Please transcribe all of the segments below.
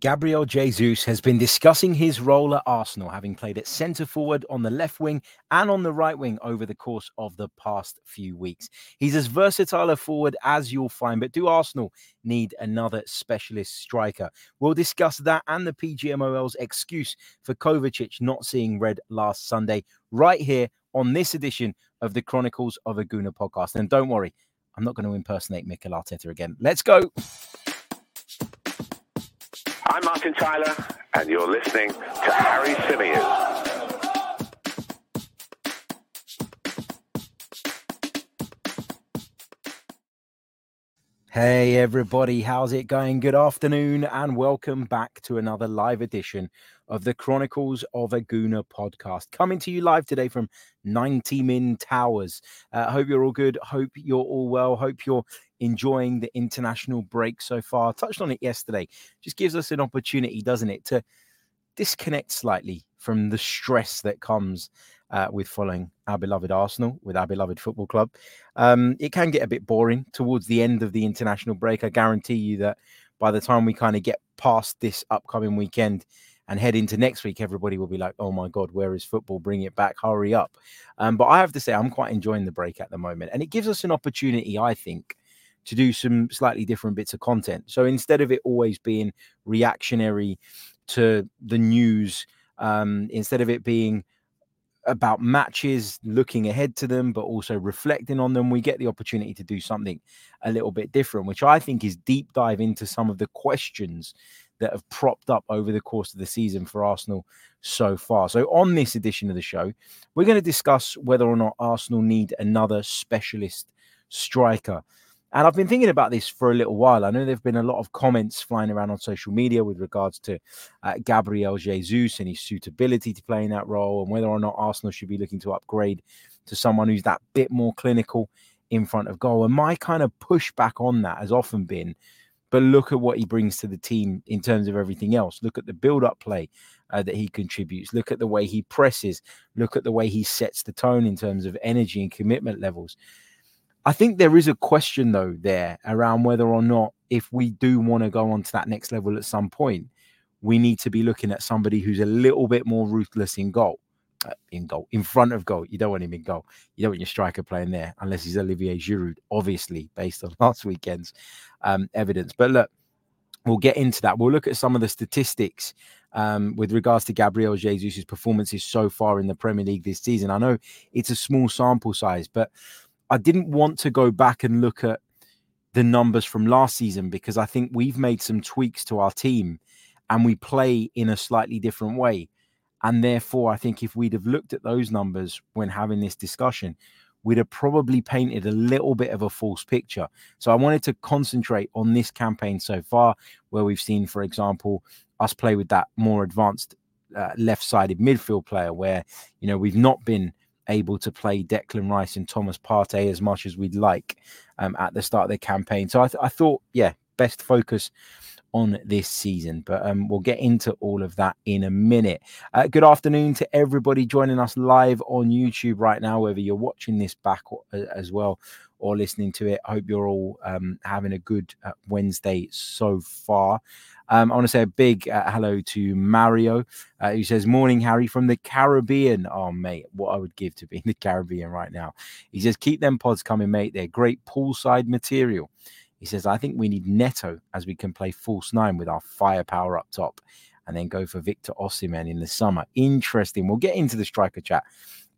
Gabriel Jesus has been discussing his role at Arsenal, having played at centre forward, on the left wing, and on the right wing over the course of the past few weeks. He's as versatile a forward as you'll find, but do Arsenal need another specialist striker? We'll discuss that and the PGMOL's excuse for Kovacic not seeing red last Sunday, right here on this edition of the Chronicles of a Gooner podcast. And don't worry, I'm not going to impersonate Mikel Arteta again. Let's go. I'm Martin Tyler, and you're listening to Harry Symeou. Hey, everybody, how's it going? Good afternoon, and welcome back to another live edition of the Chronicles of a Gooner podcast. Coming to you live today from 90 Min Towers. Uh, hope you're all good. Hope you're all well. Hope you're enjoying the international break so far. Touched on it yesterday. Just gives us an opportunity, doesn't it, to disconnect slightly from the stress that comes uh, with following our beloved Arsenal, with our beloved football club. Um, it can get a bit boring towards the end of the international break. I guarantee you that by the time we kind of get past this upcoming weekend, and head into next week, everybody will be like, "Oh my god, where is football? Bring it back, hurry up!" Um, but I have to say, I'm quite enjoying the break at the moment, and it gives us an opportunity, I think, to do some slightly different bits of content. So instead of it always being reactionary to the news, um, instead of it being about matches, looking ahead to them, but also reflecting on them, we get the opportunity to do something a little bit different, which I think is deep dive into some of the questions that have propped up over the course of the season for Arsenal so far. So, on this edition of the show, we're going to discuss whether or not Arsenal need another specialist striker. And I've been thinking about this for a little while. I know there have been a lot of comments flying around on social media with regards to uh, Gabriel Jesus and his suitability to playing that role, and whether or not Arsenal should be looking to upgrade to someone who's that bit more clinical in front of goal. And my kind of pushback on that has often been but look at what he brings to the team in terms of everything else. Look at the build up play uh, that he contributes. Look at the way he presses. Look at the way he sets the tone in terms of energy and commitment levels. I think there is a question, though, there around whether or not, if we do want to go on to that next level at some point, we need to be looking at somebody who's a little bit more ruthless in goal. Uh, in goal, in front of goal. You don't want him in goal. You don't want your striker playing there unless he's Olivier Giroud, obviously, based on last weekend's um, evidence. But look, we'll get into that. We'll look at some of the statistics um, with regards to Gabriel Jesus' performances so far in the Premier League this season. I know it's a small sample size, but I didn't want to go back and look at the numbers from last season because I think we've made some tweaks to our team and we play in a slightly different way. And therefore, I think if we'd have looked at those numbers when having this discussion, we'd have probably painted a little bit of a false picture. So I wanted to concentrate on this campaign so far, where we've seen, for example, us play with that more advanced uh, left sided midfield player, where, you know, we've not been able to play Declan Rice and Thomas Partey as much as we'd like um, at the start of the campaign. So I, th- I thought, yeah, best focus on this season. But um, we'll get into all of that in a minute. Uh, good afternoon to everybody joining us live on YouTube right now, whether you're watching this back uh, as well or listening to it. I hope you're all um, having a good uh, Wednesday so far. Um, I want to say a big uh, hello to Mario, uh, who says, Morning, Harry, from the Caribbean. Oh, mate, what I would give to be in the Caribbean right now. He says, Keep them pods coming, mate. They're great poolside material. He says, I think we need Neto as we can play false nine with our firepower up top and then go for Victor Osimhen in the summer. Interesting. We'll get into the striker chat,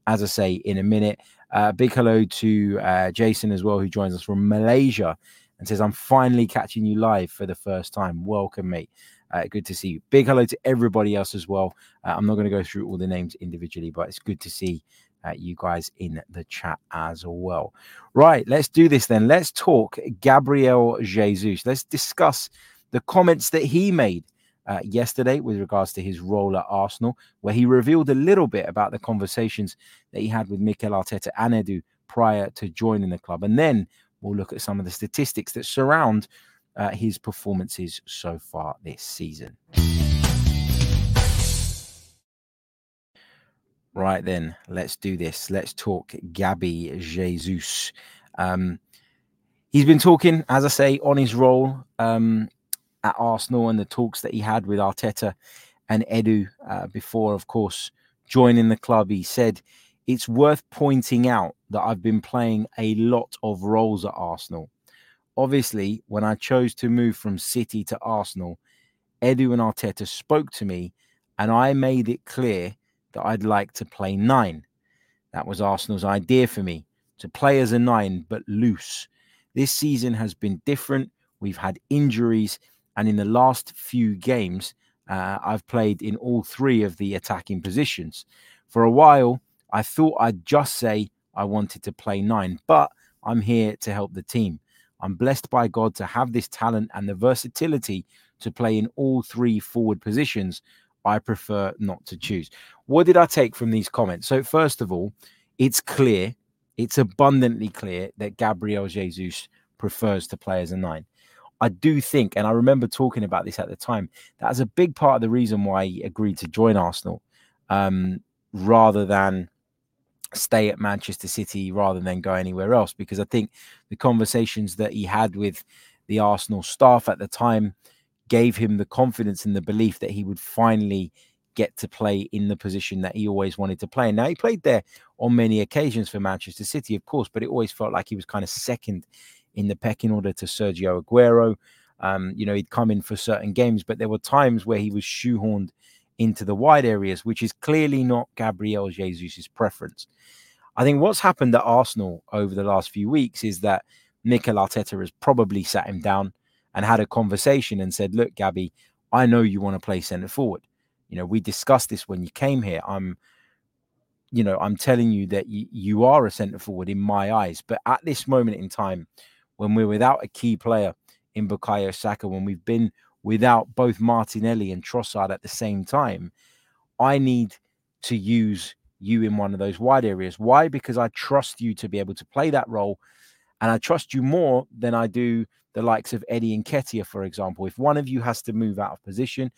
as I say, in a minute. Uh, big hello to uh, Jason as well, who joins us from Malaysia and says, I'm finally catching you live for the first time. Welcome, mate. Uh, good to see you. Big hello to everybody else as well. Uh, I'm not going to go through all the names individually, but it's good to see uh, you guys in the chat as well. Right, let's do this then. Let's talk Gabriel Jesus. Let's discuss the comments that he made uh, yesterday with regards to his role at Arsenal, where he revealed a little bit about the conversations that he had with Mikel Arteta and Edu prior to joining the club. And then we'll look at some of the statistics that surround uh, his performances so far this season. Right then, let's do this. Let's talk Gabby Jesus. Um, he's been talking, as I say, on his role um, at Arsenal and the talks that he had with Arteta and Edu uh, before, of course, joining the club, he said it's worth pointing out that I've been playing a lot of roles at Arsenal. Obviously, when I chose to move from City to Arsenal, Edu and Arteta spoke to me and I made it clear that I'd like to play nine. That was Arsenal's idea for me to play as a nine, but loose. This season has been different. We've had injuries, and in the last few games, uh, I've played in all three of the attacking positions. For a while, I thought I'd just say I wanted to play nine, but I'm here to help the team. I'm blessed by God to have this talent and the versatility to play in all three forward positions. I prefer not to choose. What did I take from these comments? So, first of all, it's clear, it's abundantly clear that Gabriel Jesus prefers to play as a nine. I do think, and I remember talking about this at the time, that's a big part of the reason why he agreed to join Arsenal um, rather than stay at Manchester City rather than go anywhere else. Because I think the conversations that he had with the Arsenal staff at the time gave him the confidence and the belief that he would finally get to play in the position that he always wanted to play. Now he played there on many occasions for Manchester City, of course, but it always felt like he was kind of second in the pecking order to Sergio Aguero. Um, you know, he'd come in for certain games, but there were times where he was shoehorned into the wide areas, which is clearly not Gabriel Jesus's preference. I think what's happened at Arsenal over the last few weeks is that Mikel Arteta has probably sat him down and had a conversation and said, "Look, Gabby, I know you want to play centre forward. You know, we discussed this when you came here. I'm, you know, I'm telling you that y- you are a centre forward in my eyes. But at this moment in time, when we're without a key player in Bukayo Saka, when we've been without both Martinelli and Trossard at the same time, I need to use you in one of those wide areas. Why? Because I trust you to be able to play that role. And I trust you more than I do the likes of Eddie and Nketiah, for example. If one of you has to move out of position,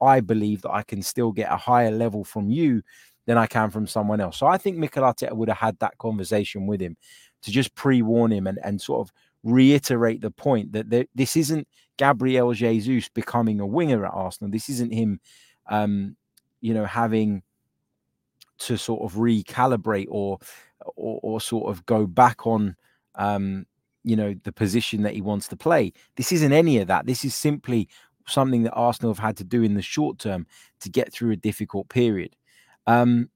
I believe that I can still get a higher level from you than I can from someone else. So I think Mikel Arteta would have had that conversation with him to just pre-warn him and, and sort of reiterate the point that there, this isn't Gabriel Jesus becoming a winger at Arsenal. This isn't him, um, you know, having to sort of recalibrate or, or, or sort of go back on um, you know, the position that he wants to play. This isn't any of that. This is simply something that Arsenal have had to do in the short term to get through a difficult period. Um,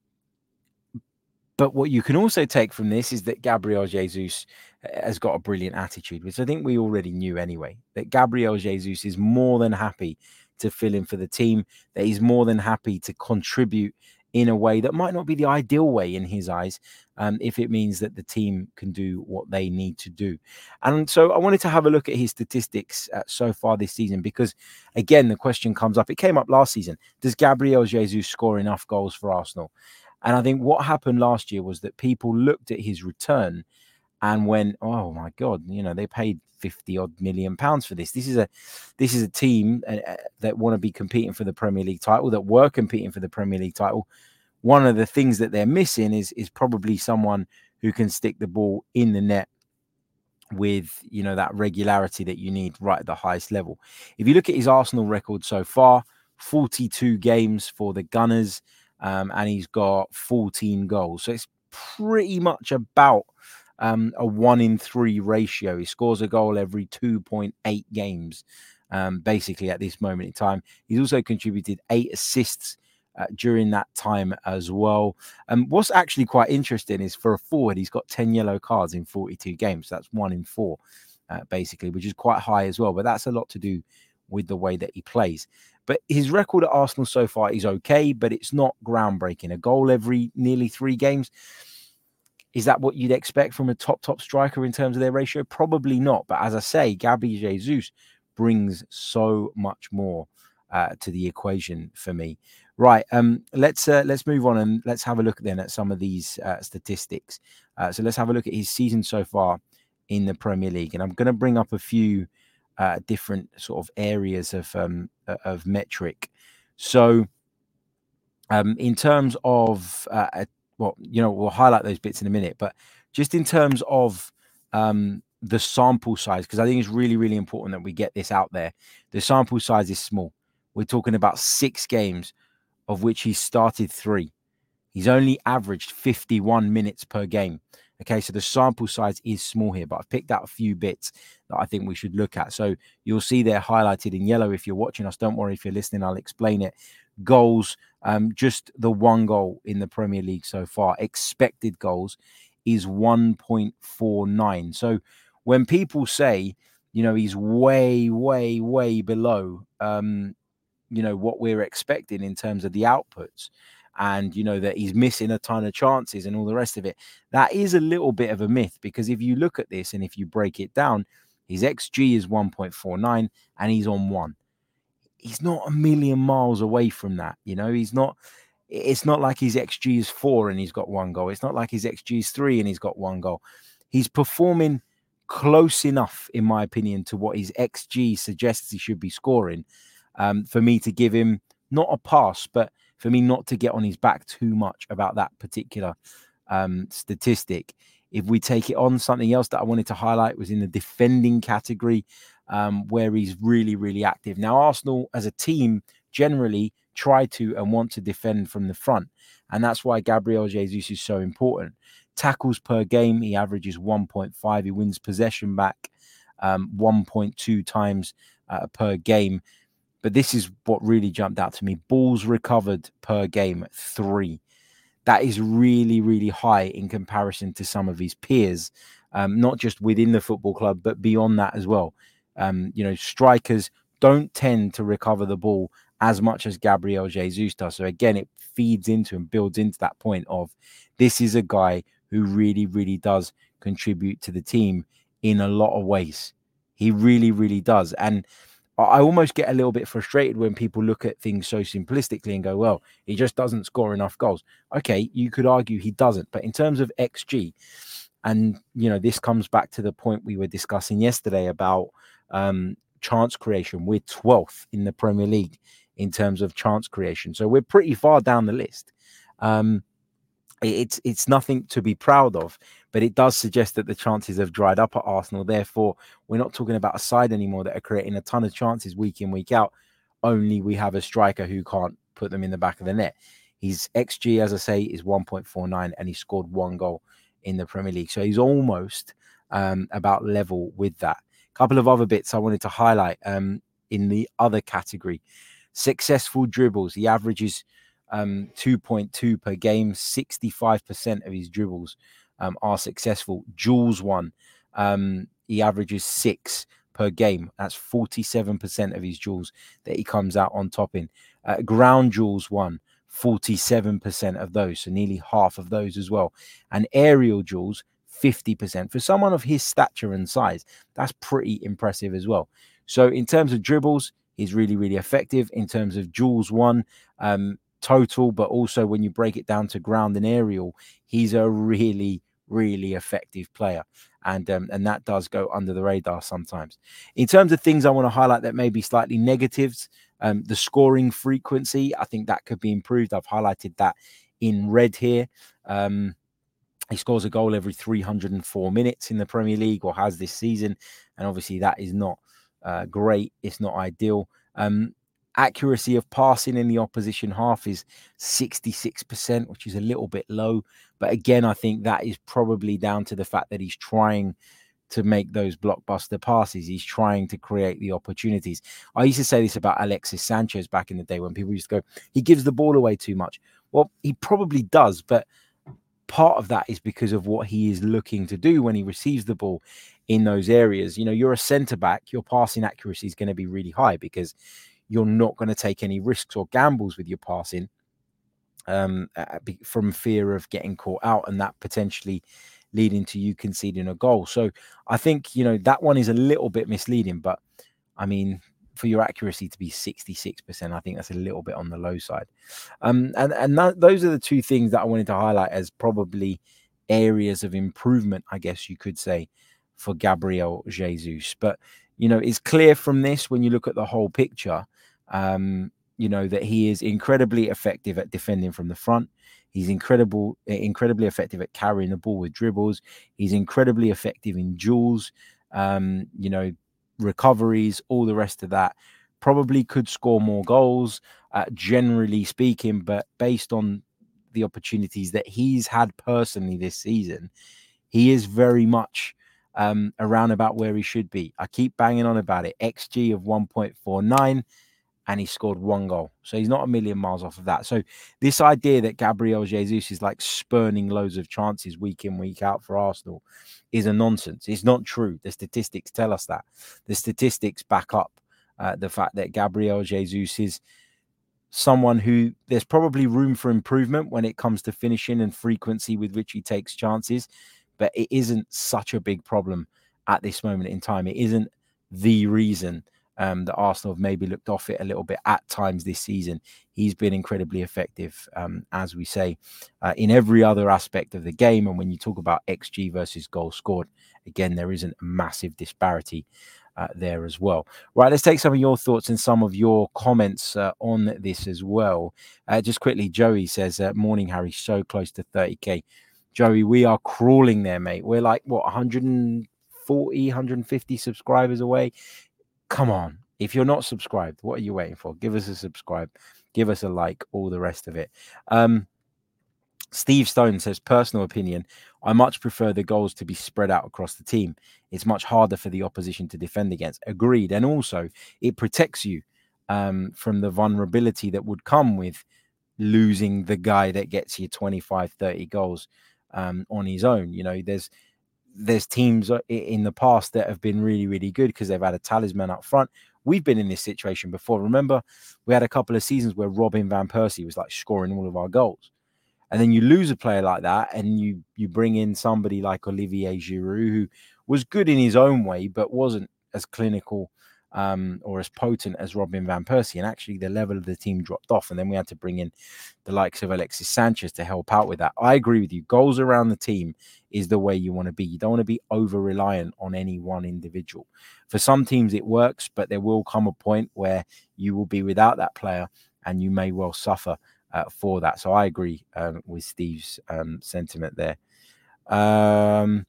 but what you can also take from this is that Gabriel Jesus uh, has got a brilliant attitude, which I think we already knew anyway. That Gabriel Jesus is more than happy to fill in for the team, that he's more than happy to contribute in a way that might not be the ideal way in his eyes, um, if it means that the team can do what they need to do. And so I wanted to have a look at his statistics uh, so far this season because, again, the question comes up. It came up last season. Does Gabriel Jesus score enough goals for Arsenal? And I think what happened last year was that people looked at his return and went, "Oh my God, you know they paid fifty odd million pounds for this. This is a this is a team uh, uh that want to be competing for the Premier League title, that were competing for the Premier League title. One of the things that they're missing is is probably someone who can stick the ball in the net with you know that regularity that you need right at the highest level. If you look at his Arsenal record so far, 42 games for the Gunners, um, and he's got 14 goals. So it's pretty much about um, a one in three ratio. He scores a goal every 2.8 games, um, basically, at this moment in time. He's also contributed eight assists. Uh, during that time as well. And um, what's actually quite interesting is for a forward, he's got 10 yellow cards in 42 games. That's one in four, uh, basically, which is quite high as well. But that's a lot to do with the way that he plays. But his record at Arsenal so far is okay, but it's not groundbreaking. A goal every nearly three games. Is that what you'd expect from a top top striker in terms of their ratio? Probably not. But as I say, Gabby Jesus brings so much more uh, to the equation for me. Right. Um. Let's uh, let's move on and let's have a look then at some of these uh, statistics. Uh, so let's have a look at his season so far in the Premier League, and I'm going to bring up a few uh, different sort of areas of um, of metric. So, um, in terms of uh, well, you know, we'll highlight those bits in a minute, but just in terms of um, the sample size because I think it's really, really important that we get this out there. The sample size is small. We're talking about six games, of which he started three. He's only averaged 51 minutes per game. Okay, so the sample size is small here, but I've picked out a few bits that I think we should look at. So you'll see they're highlighted in yellow if you're watching us. Don't worry if you're listening, I'll explain it. Goals, um, just the one goal in the Premier League so far. Expected goals is 1.49. So when people say, you know, he's way, way, way below, um, you know, what we're expecting in terms of the outputs, and you know that he's missing a ton of chances and all the rest of it. That is a little bit of a myth because if you look at this and if you break it down, his xG is 1.49 and he's on one. He's not a million miles away from that. You know, he's not. It's not like his xG is four and he's got one goal. It's not like his xG is three and he's got one goal. He's performing close enough, in my opinion, to what his xG suggests he should be scoring um, for me to give him not a pass, but for me not to get on his back too much about that particular um, statistic. If we take it on, something else that I wanted to highlight was in the defending category, um, where he's really, really active. Now, Arsenal as a team generally try to and want to defend from the front, and that's why Gabriel Jesus is so important. Tackles per game, he averages 1.5. He wins possession back um, 1.2 times uh, per game. But this is what really jumped out to me. Balls recovered per game, three. That is really, really high in comparison to some of his peers, um, not just within the football club, but beyond that as well. Um, you know, strikers don't tend to recover the ball as much as Gabriel Jesus does. So again, it feeds into and builds into that point of this is a guy who really, really does contribute to the team in a lot of ways. He really, really does. And I almost get a little bit frustrated when people look at things so simplistically and go, well, he just doesn't score enough goals. Okay, you could argue he doesn't, but in terms of XG, and you know, this comes back to the point we were discussing yesterday about um, chance creation. We're 12th in the Premier League in terms of chance creation. So we're pretty far down the list. Um, it's it's nothing to be proud of, but it does suggest that the chances have dried up at Arsenal. Therefore, we're not talking about a side anymore that are creating a ton of chances week in week out. Only we have a striker who can't put them in the back of the net. His xG, as I say, is 1.49, and he scored one goal in the Premier League. So he's almost um, about level with that. Couple of other bits I wanted to highlight um, in the other category: successful dribbles. He averages um, 2.2 per game. 65% of his dribbles um, are successful. Jules won, um, he averages six per game. That's 47% of his duels that he comes out on top in. Uh, ground duels won, 47% of those. So nearly half of those as well. And aerial duels, 50%. For someone of his stature and size, that's pretty impressive as well. So in terms of dribbles, he's really, really effective. In terms of duels won, um, total, but also when you break it down to ground and aerial, he's a really, really effective player. And um, and that does go under the radar sometimes. In terms of things I want to highlight that may be slightly negatives, um, the scoring frequency, I think that could be improved. I've highlighted that in red here. Um, he scores a goal every 304 minutes in the Premier League or has this season. And obviously, that is not uh, great. It's not ideal. Um, accuracy of passing in the opposition half is 66%, which is a little bit low. But again, I think that is probably down to the fact that he's trying to make those blockbuster passes. He's trying to create the opportunities. I used to say this about Alexis Sanchez back in the day when people used to go, he gives the ball away too much. Well, he probably does, but part of that is because of what he is looking to do when he receives the ball in those areas. You know, you're a centre back, your passing accuracy is going to be really high because you're not going to take any risks or gambles with your passing um, from fear of getting caught out and that potentially leading to you conceding a goal. So I think, you know, that one is a little bit misleading, but I mean, for your accuracy to be 66%, I think that's a little bit on the low side. Um, and and that, those are the two things that I wanted to highlight as probably areas of improvement, I guess you could say, for Gabriel Jesus. But, you know, it's clear from this when you look at the whole picture um, you know that he is incredibly effective at defending from the front. He's incredible, incredibly effective at carrying the ball with dribbles. He's incredibly effective in duels. um, you know, recoveries, all the rest of that. Probably could score more goals, uh, generally speaking, but based on the opportunities that he's had personally this season, he is very much um, around about where he should be. I keep banging on about it. XG of 1.49 and he scored one goal. So he's not a million miles off of that. So this idea that Gabriel Jesus is like spurning loads of chances week in, week out for Arsenal is a nonsense. It's not true. The statistics tell us that. The statistics back up uh, the fact that Gabriel Jesus is someone who there's probably room for improvement when it comes to finishing and frequency with which he takes chances, but it isn't such a big problem at this moment in time. It isn't the reason um, that Arsenal have maybe looked off it a little bit at times this season. He's been incredibly effective, um, as we say, uh, in every other aspect of the game. And when you talk about XG versus goal scored, again, there isn't a massive disparity. Uh, there as well. Right, let's take some of your thoughts and some of your comments uh, on this as well. Uh, just quickly, Joey says, uh, Morning, Harry, so close to 30k. Joey, we are crawling there, mate. We're like, what, 140, 150 subscribers away come on. If you're not subscribed, what are you waiting for? Give us a subscribe, give us a like, all the rest of it. Um, Steve Stone says, personal opinion, I much prefer the goals to be spread out across the team. It's much harder for the opposition to defend against. Agreed. And also, it protects you um, from the vulnerability that would come with losing the guy that gets you 25, 30 goals um, on his own. You know, there's there's teams uh, in the past that have been really, really good because they've had a talisman up front. We've been in this situation before. Remember, we had a couple of seasons where Robin van Persie was like scoring all of our goals, and then you lose a player like that, and you you bring in somebody like Olivier Giroud, who was good in his own way, but wasn't as clinical um, or as potent as Robin Van Persie. And actually, the level of the team dropped off. And then we had to bring in the likes of Alexis Sanchez to help out with that. I agree with you. Goals around the team is the way you want to be. You don't want to be over reliant on any one individual. For some teams, it works, but there will come a point where you will be without that player and you may well suffer uh, for that. So I agree um, with Steve's um, sentiment there. Um,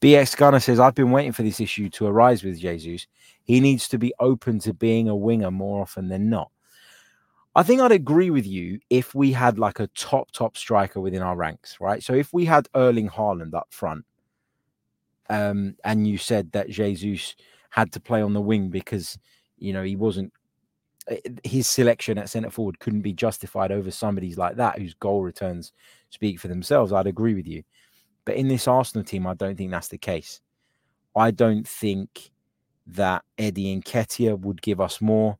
BX Gunner says, I've been waiting for this issue to arise with Jesus. He needs to be open to being a winger more often than not. I think I'd agree with you if we had like a top, top striker within our ranks, right? So if we had Erling Haaland up front, um, and you said that Jesus had to play on the wing because, you know, he wasn't, eh, his selection at centre forward couldn't be justified over somebody's like that whose goal returns speak for themselves, I'd agree with you. But in this Arsenal team, I don't think that's the case. I don't think that Eddie Nketiah would give us more.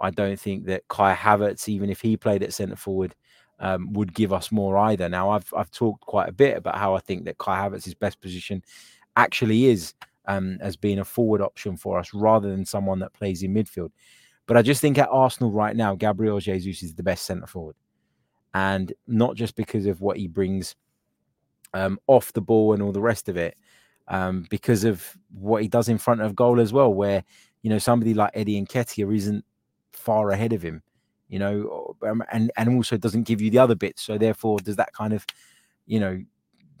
I don't think that Kai Havertz, even if he played at centre forward, um, would give us more either. Now, I've I've talked quite a bit about how I think that Kai Havertz's best position actually is um, as being a forward option for us rather than someone that plays in midfield. But I just think at Arsenal right now, Gabriel Jesus is the best centre forward, and not just because of what he brings um, off the ball and all the rest of it, um, because of what he does in front of goal as well, where you know somebody like Eddie Nketiah isn't far ahead of him, you know, um, and and also doesn't give you the other bits. So therefore, does that kind of, you know,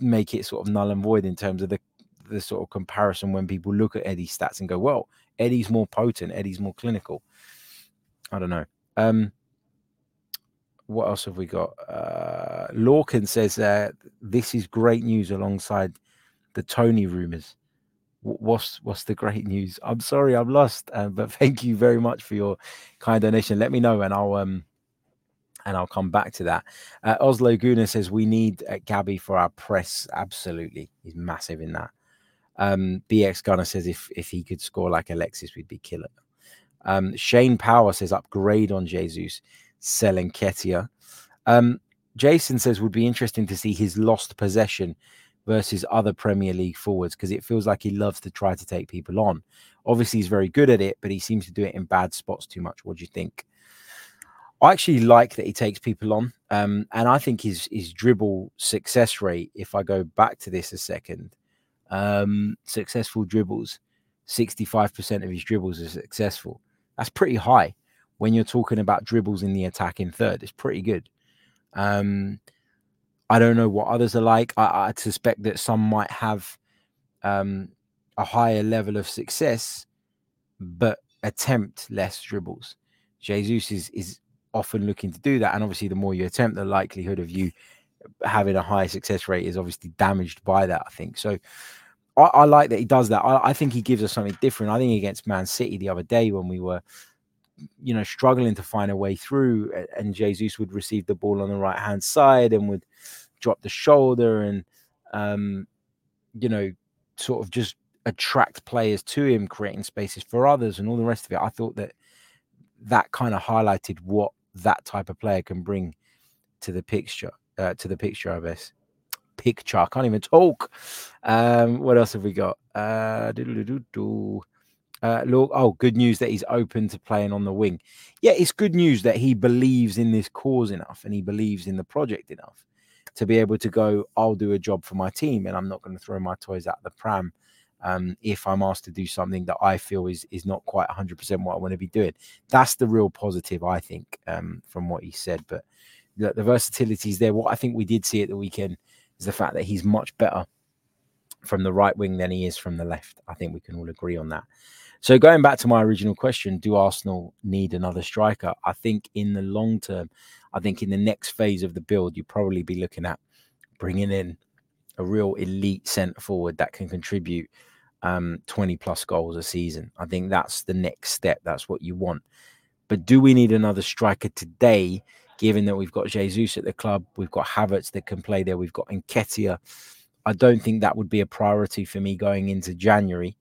make it sort of null and void in terms of the the sort of comparison when people look at Eddie's stats and go, well, Eddie's more potent, Eddie's more clinical. I don't know. Um, what else have we got? Uh, Lorcan says uh, this is great news alongside the Toney rumors. What's what's the great news? I'm sorry, I'm lost, uh, but thank you very much for your kind donation. Let me know, and I'll um and I'll come back to that. Uh, Oslo Guna says we need uh, Gabby for our press. Absolutely, he's massive in that. Um, BX Gunner says if if he could score like Alexis, we'd be killer. Um, Shane Power says upgrade on Jesus selling Nketiah. Um, Jason says would be interesting to see his lost possession versus other Premier League forwards because it feels like he loves to try to take people on. Obviously, he's very good at it, but he seems to do it in bad spots too much. What do you think? I actually like that he takes people on, um, and I think his his dribble success rate. If I go back to this a second, um, successful dribbles, sixty five percent of his dribbles are successful. That's pretty high when you're talking about dribbles in the attacking third. It's pretty good. Um, I don't know what others are like. I, I suspect that some might have um, a higher level of success, but attempt less dribbles. Jesus is is often looking to do that, and obviously, the more you attempt, the likelihood of you having a high success rate is obviously damaged by that. I think so. I, I like that he does that. I, I, think he gives us something different. I think against Man City the other day when we were, you know, struggling to find a way through, and Jesus would receive the ball on the right hand side and would drop the shoulder and, um, you know, sort of just attract players to him, creating spaces for others and all the rest of it. I thought that that kind of highlighted what that type of player can bring to the picture. Uh, to the picture, I guess. Picture. I can't even talk. Um, what else have we got? Uh, uh, look, oh, good news that he's open to playing on the wing. Yeah, it's good news that he believes in this cause enough and he believes in the project enough to be able to go, I'll do a job for my team and I'm not going to throw my toys out the pram um, if I'm asked to do something that I feel is is not quite 100% what I want to be doing. That's the real positive, I think, um, from what he said. But the, the versatility is there. What I think we did see at the weekend is the fact that he's much better from the right wing than he is from the left. I think we can all agree on that. So going back to my original question, do Arsenal need another striker? I think in the long term, I think in the next phase of the build, you'd probably be looking at bringing in a real elite centre forward that can contribute um, 20 plus goals a season. I think that's the next step. That's what you want. But do we need another striker today, given that we've got Jesus at the club, we've got Havertz that can play there, we've got Nketiah? I don't think that would be a priority for me going into January.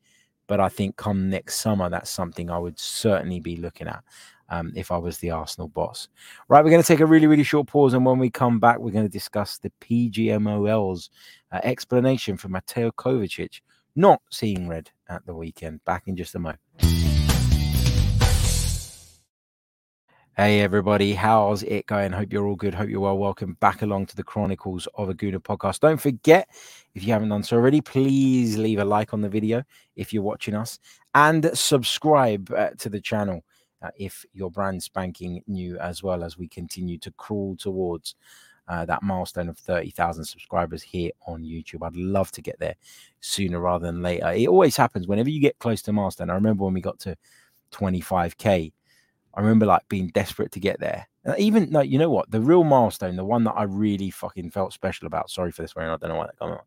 But I think come next summer, that's something I would certainly be looking at um, if I was the Arsenal boss. Right, we're going to take a really, really short pause. And when we come back, we're going to discuss the PGMOL's uh, explanation for Mateo Kovacic not seeing red at the weekend. Back in just a moment. Hey everybody, how's it going? Hope you're all good. Hope you're well. Welcome back along to the Chronicles of a Gooner podcast. Don't forget, if you haven't done so already, please leave a like on the video if you're watching us and subscribe uh, to the channel uh, if you're brand spanking new as well as we continue to crawl towards uh, that milestone of 30,000 subscribers here on YouTube. I'd love to get there sooner rather than later. It always happens whenever you get close to milestone. I remember when we got to 25k, I remember like being desperate to get there. Uh, even no, you know what? The real milestone, the one that I really fucking felt special about. Sorry for this one. I don't know why that came out.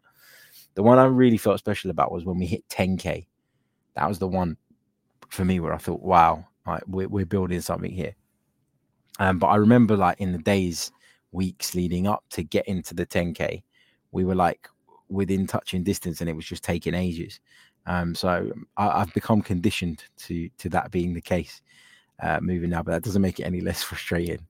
The one I really felt special about was when we hit 10k. That was the one for me where I thought, wow, like, we're, we're building something here. Um, but I remember like in the days weeks leading up to get into the 10k we were like within touching distance and it was just taking ages um, so I, have become conditioned to to that being the case uh, moving now but that doesn't make it any less frustrating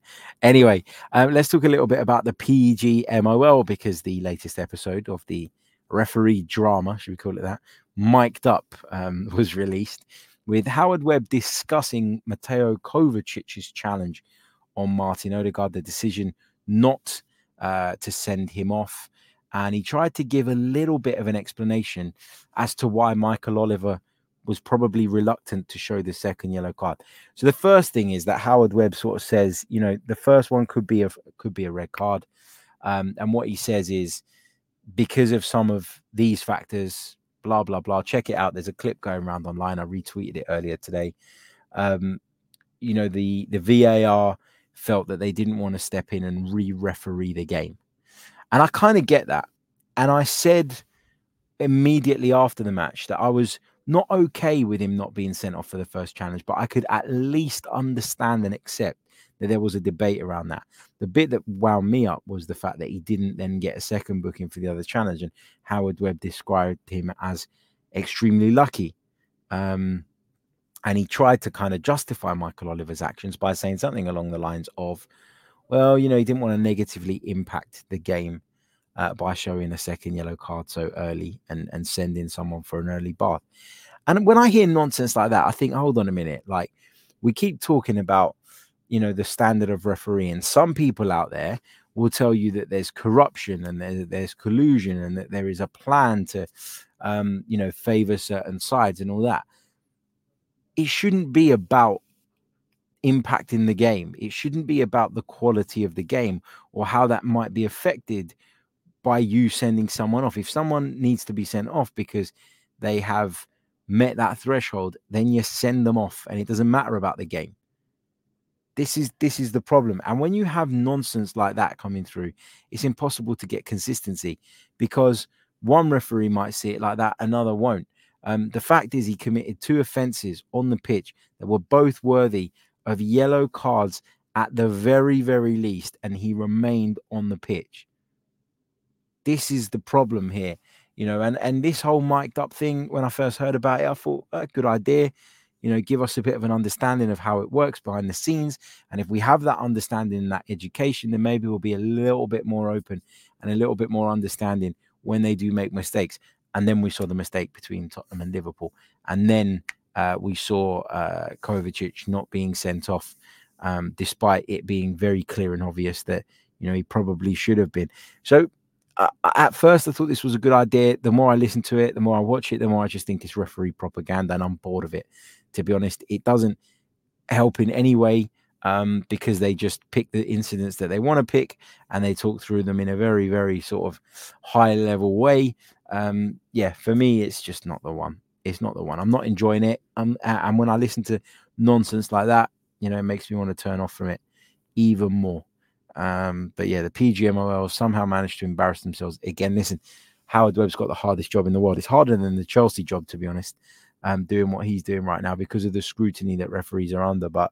anyway um, let's talk a little bit about the pgmol because the latest episode of the referee drama should we call it that mic'd up um, was released with howard webb discussing mateo kovacic's challenge on martin odegaard the decision not uh, to send him off. And he tried to give a little bit of an explanation as to why Michael Oliver was probably reluctant to show the second yellow card. So the first thing is that Howard Webb sort of says, you know, the first one could be a could be a red card, um, and what he says is because of some of these factors, blah blah blah. Check it out. There's a clip going around online. I retweeted it earlier today. Um, you know, the the VAR felt that they didn't want to step in and re-referee the game. And I kind of get that. And I said immediately after the match that I was not okay with him not being sent off for the first challenge, but I could at least understand and accept that there was a debate around that. The bit that wound me up was the fact that he didn't then get a second booking for the other challenge, and Howard Webb described him as extremely lucky. Um, and he tried to kind of justify Michael Oliver's actions by saying something along the lines of, well, you know, he didn't want to negatively impact the game uh, by showing a second yellow card so early and, and sending someone for an early bath. And when I hear nonsense like that, I think, hold on a minute. Like, we keep talking about, you know, the standard of refereeing. Some people out there will tell you that there's corruption and there, there's collusion and that there is a plan to, um, you know, favor certain sides and all that it shouldn't be about impacting the game. It shouldn't be about the quality of the game or how that might be affected by you sending someone off. If someone needs to be sent off because they have met that threshold, then you send them off and it doesn't matter about the game. This is this is the problem. And when you have nonsense like that coming through, it's impossible to get consistency because one referee might see it like that, another won't. Um, the fact is, he committed two offences on the pitch that were both worthy of yellow cards at the very, very least, and he remained on the pitch. This is the problem here, you know. And and this whole mic'd up thing, when I first heard about it, I thought a good idea you know, give us a bit of an understanding of how it works behind the scenes. And if we have that understanding, that education, then maybe we'll be a little bit more open and a little bit more understanding when they do make mistakes. And then we saw the mistake between Tottenham and Liverpool. And then uh, we saw uh, Kovacic not being sent off, um, despite it being very clear and obvious that, you know, he probably should have been. So at first, I thought this was a good idea. The more I listen to it, the more I watch it, the more I just think it's referee propaganda, and I'm bored of it to be honest. It doesn't help in any way um, because they just pick the incidents that they want to pick and they talk through them in a very, very sort of high level way. Um, yeah, for me, it's just not the one. It's not the one. I'm not enjoying it. And when I listen to nonsense like that, you know, it makes me want to turn off from it even more. Um, but yeah, the PGMOL somehow managed to embarrass themselves again. Listen, Howard Webb's got the hardest job in the world. It's harder than the Chelsea job, to be honest um, doing what he's doing right now because of the scrutiny that referees are under. But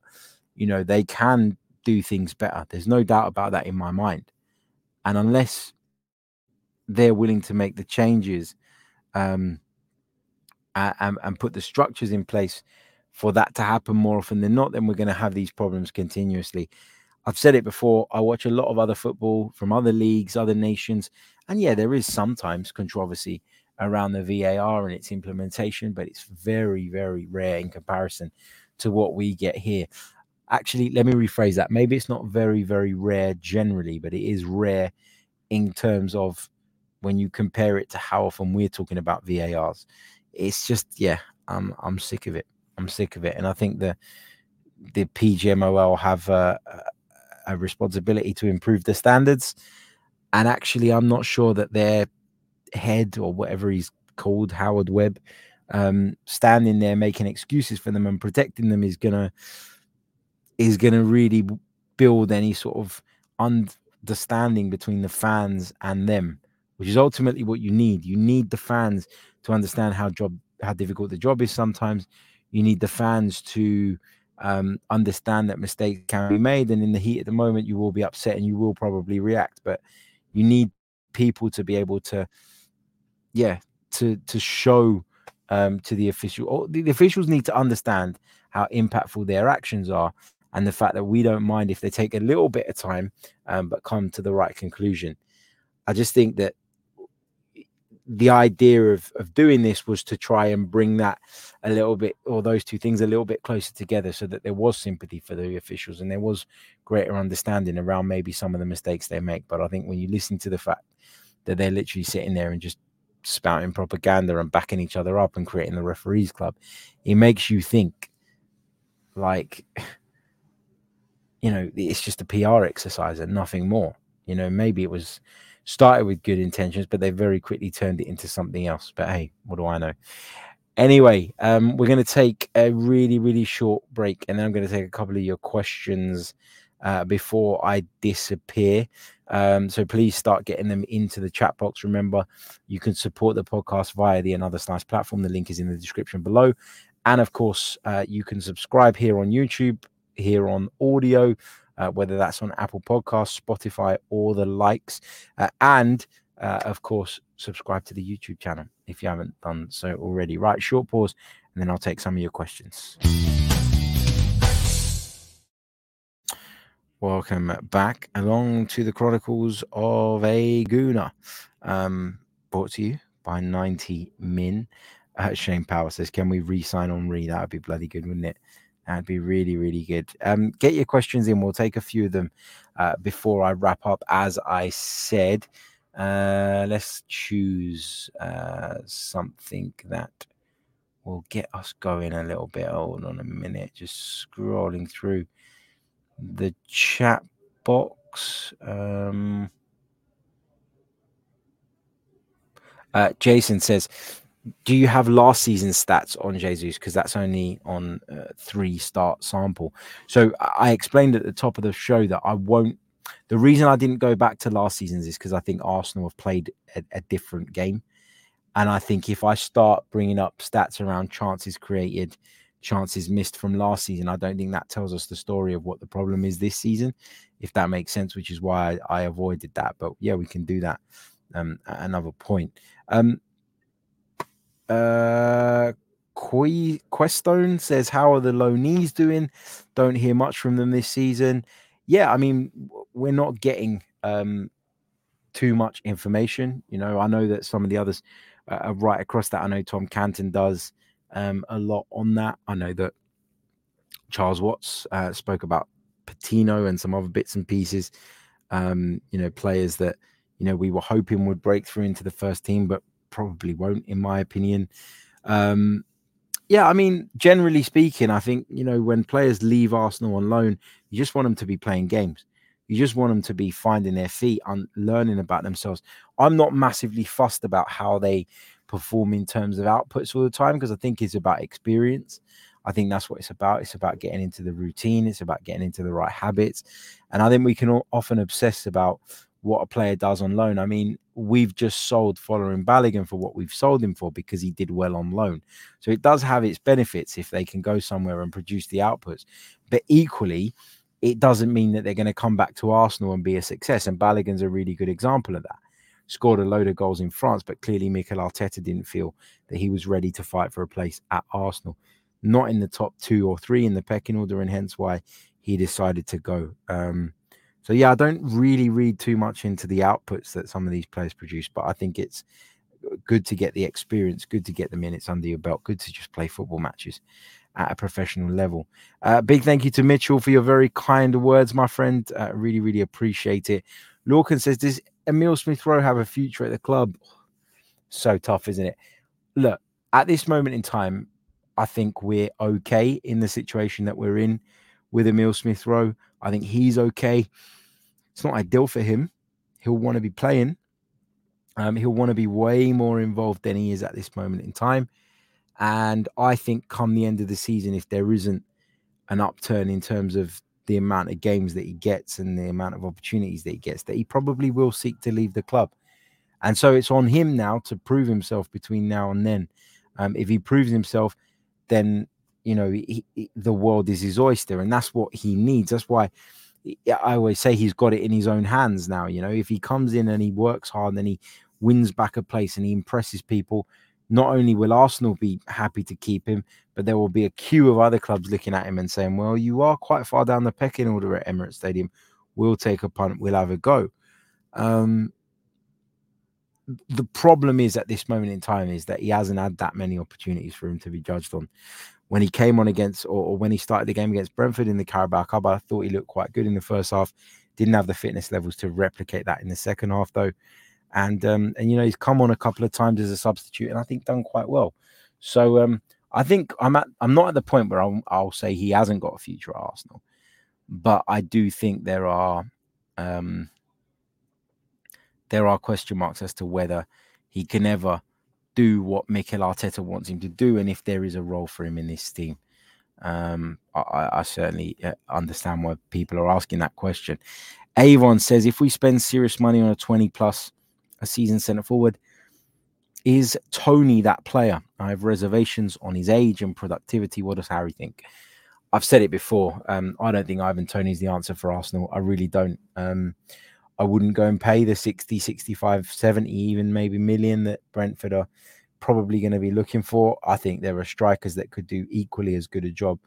you know they can do things better. There's no doubt about that in my mind. And unless they're willing to make the changes um, and, and put the structures in place for that to happen more often than not, then we're going to have these problems continuously. I've said it before. I watch a lot of other football from other leagues, other nations, and yeah, there is sometimes controversy around the VAR and its implementation, but it's very, very rare in comparison to what we get here. Actually, let me rephrase that. Maybe it's not very, very rare generally, but it is rare in terms of when you compare it to how often we're talking about VARs. It's just, yeah, I'm I'm sick of it. I'm sick of it, and I think the the PGMOL have a responsibility to improve the standards. And actually, I'm not sure that they're head or whatever he's called, Howard Webb, um, standing there making excuses for them and protecting them is gonna is gonna really build any sort of understanding between the fans and them, which is ultimately what you need. You need the fans to understand how job how difficult the job is sometimes. You need the fans to um, understand that mistakes can be made, and in the heat at the moment, you will be upset and you will probably react. But you need people to be able to yeah, to to show um, to the official. The, the officials need to understand how impactful their actions are, and the fact that we don't mind if they take a little bit of time, um, but come to the right conclusion. I just think that the idea of of doing this was to try and bring that a little bit or those two things a little bit closer together so that there was sympathy for the officials and there was greater understanding around maybe some of the mistakes they make. But i think when you listen to the fact that they're literally sitting there and just spouting propaganda and backing each other up and creating the referees club it makes you think like you know it's just a pr exercise and nothing more. You know maybe it was started with good intentions but they very quickly turned it into something else but hey what do i know anyway um, we're going to take a really really short break and then i'm going to take a couple of your questions uh, before i disappear um, so please start getting them into the chat box. Remember, you can support the podcast via the Another Slice platform. The link is in the description below. And of course, uh, you can subscribe here on YouTube, here on audio, uh, whether that's on Apple Podcasts, Spotify, or the likes. Uh, and uh, of course, subscribe to the YouTube channel if you haven't done so already. Right, short pause, and then I'll take some of your questions. Welcome back along to the Chronicles of a Gooner. Um, brought to you by 90 Min. Uh, Shane Power says, Can we re sign on Re? That would be bloody good, wouldn't it? That'd be really, really good. Um, get your questions in. We'll take a few of them uh, before I wrap up. As I said, uh, let's choose uh, something that will get us going a little bit. Hold on a minute, just scrolling through the chat box. Um, uh, Jason says, do you have last season's stats on Jesus? Because that's only on uh, three start sample. So I explained at the top of the show that I won't. The reason I didn't go back to last season's is because I think Arsenal have played a, a different game. And I think if I start bringing up stats around chances created, chances missed from last season, I don't think that tells us the story of what the problem is this season, if that makes sense, which is why I, I avoided that. But yeah, we can do that um, at another point. Um, uh, Questone says, How are the loanees doing? Don't hear much from them this season. Yeah, I mean, we're not getting um, too much information. You know, I know that some of the others uh, are right across that. I know Tom Canton does um, a lot on that. I know that Charles Watts uh, spoke about Patino and some other bits and pieces. Um, you know, players that you know we were hoping would break through into the first team, but probably won't, in my opinion. Um, yeah, I mean, generally speaking, I think you know when players leave Arsenal on loan, you just want them to be playing games. You just want them to be finding their feet and learning about themselves. I'm not massively fussed about how they perform in terms of outputs all the time because I think it's about experience. I think that's what it's about. It's about getting into the routine. It's about getting into the right habits. And I think we can often obsess about what a player does on loan. I mean, we've just sold Folarin Balogun for what we've sold him for because he did well on loan. So it does have its benefits if they can go somewhere and produce the outputs. But equally, it doesn't mean that they're going to come back to Arsenal and be a success. And Balogun's a really good example of that. Scored a load of goals in France, but clearly Mikel Arteta didn't feel that he was ready to fight for a place at Arsenal. Not in the top two or three in the pecking order, and hence why he decided to go. Um, so yeah, I don't really read too much into the outputs that some of these players produce, but I think it's good to get the experience, good to get the minutes under your belt, good to just play football matches at a professional level. Uh, big thank you to Mitchell for your very kind words, my friend. Uh, really, really appreciate it. Lorcan says, Does Emil Smith Rowe have a future at the club? So tough, isn't it? Look, at this moment in time, I think we're okay in the situation that we're in with Emil Smith Rowe. I think he's okay. It's not ideal for him. He'll want to be playing. Um, he'll want to be way more involved than he is at this moment in time. And I think come the end of the season, if there isn't an upturn in terms of the amount of games that he gets and the amount of opportunities that he gets, that he probably will seek to leave the club. And so it's on him now to prove himself between now and then. Um, if he proves himself, then you know he, he, the world is his oyster, and that's what he needs. That's why I always say he's got it in his own hands now. You know, if he comes in and he works hard and he wins back a place and he impresses people, not only will Arsenal be happy to keep him, but there will be a queue of other clubs looking at him and saying, "Well, you are quite far down the pecking order at Emirates Stadium. We'll take a punt. We'll have a go." Um, the problem is at this moment in time is that he hasn't had that many opportunities for him to be judged on when he came on against or, or, when he started the game against Brentford in the Carabao Cup, I thought he looked quite good in the first half. Didn't have the fitness levels to replicate that in the second half though. And um, and you know he's come on a couple of times as a substitute and I think done quite well. So um, I think I'm at I'm not at the point where I'll, I'll say he hasn't got a future at Arsenal, but I do think there are um, there are question marks as to whether he can ever do what Mikel Arteta wants him to do, and if there is a role for him in this team. Um, I, I, certainly uh, understand why people are asking that question. Avon says if we spend serious money on a 20 plus a season centre forward, is Toney that player? I have reservations on his age and productivity. What does Harry think? I've said it before. Um, I don't think Ivan Toney is the answer for Arsenal. I really don't. Um, I wouldn't go and pay the 60, 65, 70, even maybe million that Brentford are probably going to be looking for. I think there are strikers that could do equally as good a job,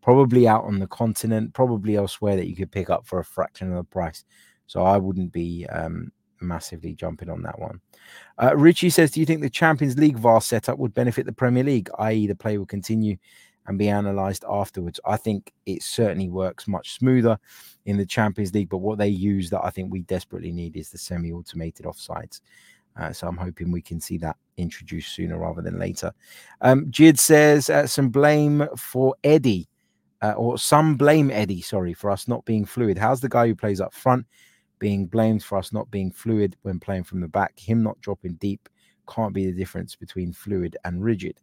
probably out on the continent, probably elsewhere that you could pick up for a fraction of the price. So I wouldn't be um, massively jumping on that one. Uh, Richie says, Do you think the Champions League VAR setup would benefit the Premier League, i.e., the play will continue and be analysed afterwards? I think it certainly works much smoother in the Champions League. But what they use that I think we desperately need is the semi automated offsides. Uh, so I'm hoping we can see that introduced sooner rather than later. Um, Jid says uh, some blame for Eddie, uh, or some blame Eddie, sorry, for us not being fluid. How's the guy who plays up front being blamed for us not being fluid when playing from the back? Him not dropping deep can't be the difference between fluid and rigid.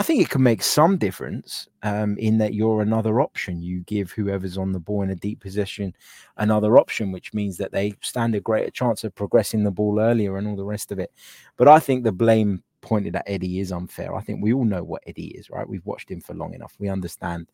I think it can make some difference um, in that you're another option. You give whoever's on the ball in a deep position another option, which means that they stand a greater chance of progressing the ball earlier and all the rest of it. But I think the blame pointed at Eddie is unfair. I think we all know what Eddie is, right? We've watched him for long enough. We understand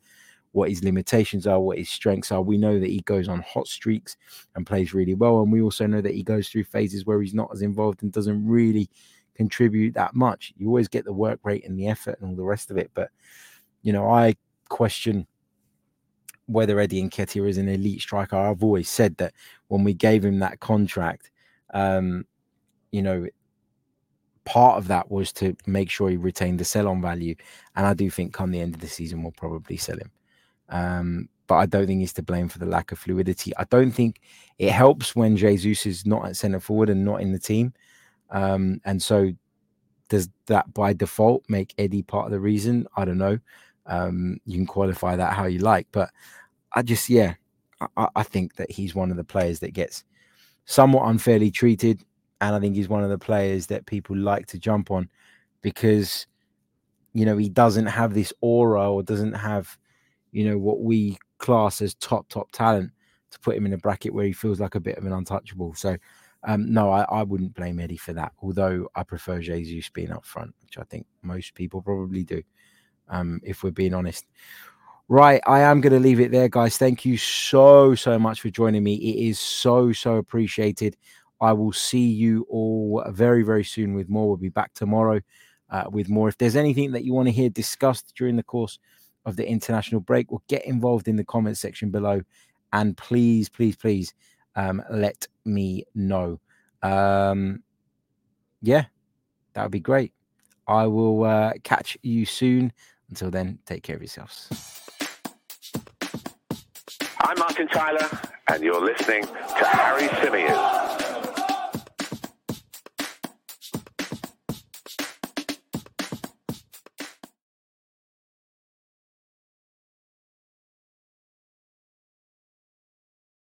what his limitations are, what his strengths are. We know that he goes on hot streaks and plays really well. And we also know that he goes through phases where he's not as involved and doesn't really contribute that much. You always get the work rate and the effort and all the rest of it. But, you know, I question whether Eddie Nketiah is an elite striker. I've always said that when we gave him that contract, um, you know, part of that was to make sure he retained the sell on value. And I do think come the end of the season, we'll probably sell him. Um, but I don't think he's to blame for the lack of fluidity. I don't think it helps when Jesus is not at centre forward and not in the team. Um, and so does that by default make Eddie part of the reason? I don't know. Um, you can qualify that how you like, but I just, yeah, I, I think that he's one of the players that gets somewhat unfairly treated. And I think he's one of the players that people like to jump on because, you know, he doesn't have this aura or doesn't have, you know, what we class as top, top talent to put him in a bracket where he feels like a bit of an untouchable. So, um, no, I, I wouldn't blame Eddie for that. Although I prefer Jesus being up front, which I think most people probably do, um, if we're being honest. Right, I am going to leave it there, guys. Thank you so, so much for joining me. It is so, so appreciated. I will see you all very, very soon with more. We'll be back tomorrow uh, with more. If there's anything that you want to hear discussed during the course of the international break, well, get involved in the comment section below. And please, please, please um, let me know. Um, yeah, that would be great. I will uh, catch you soon. Until then, take care of yourselves. I'm Martin Tyler, and you're listening to Harry Symeou.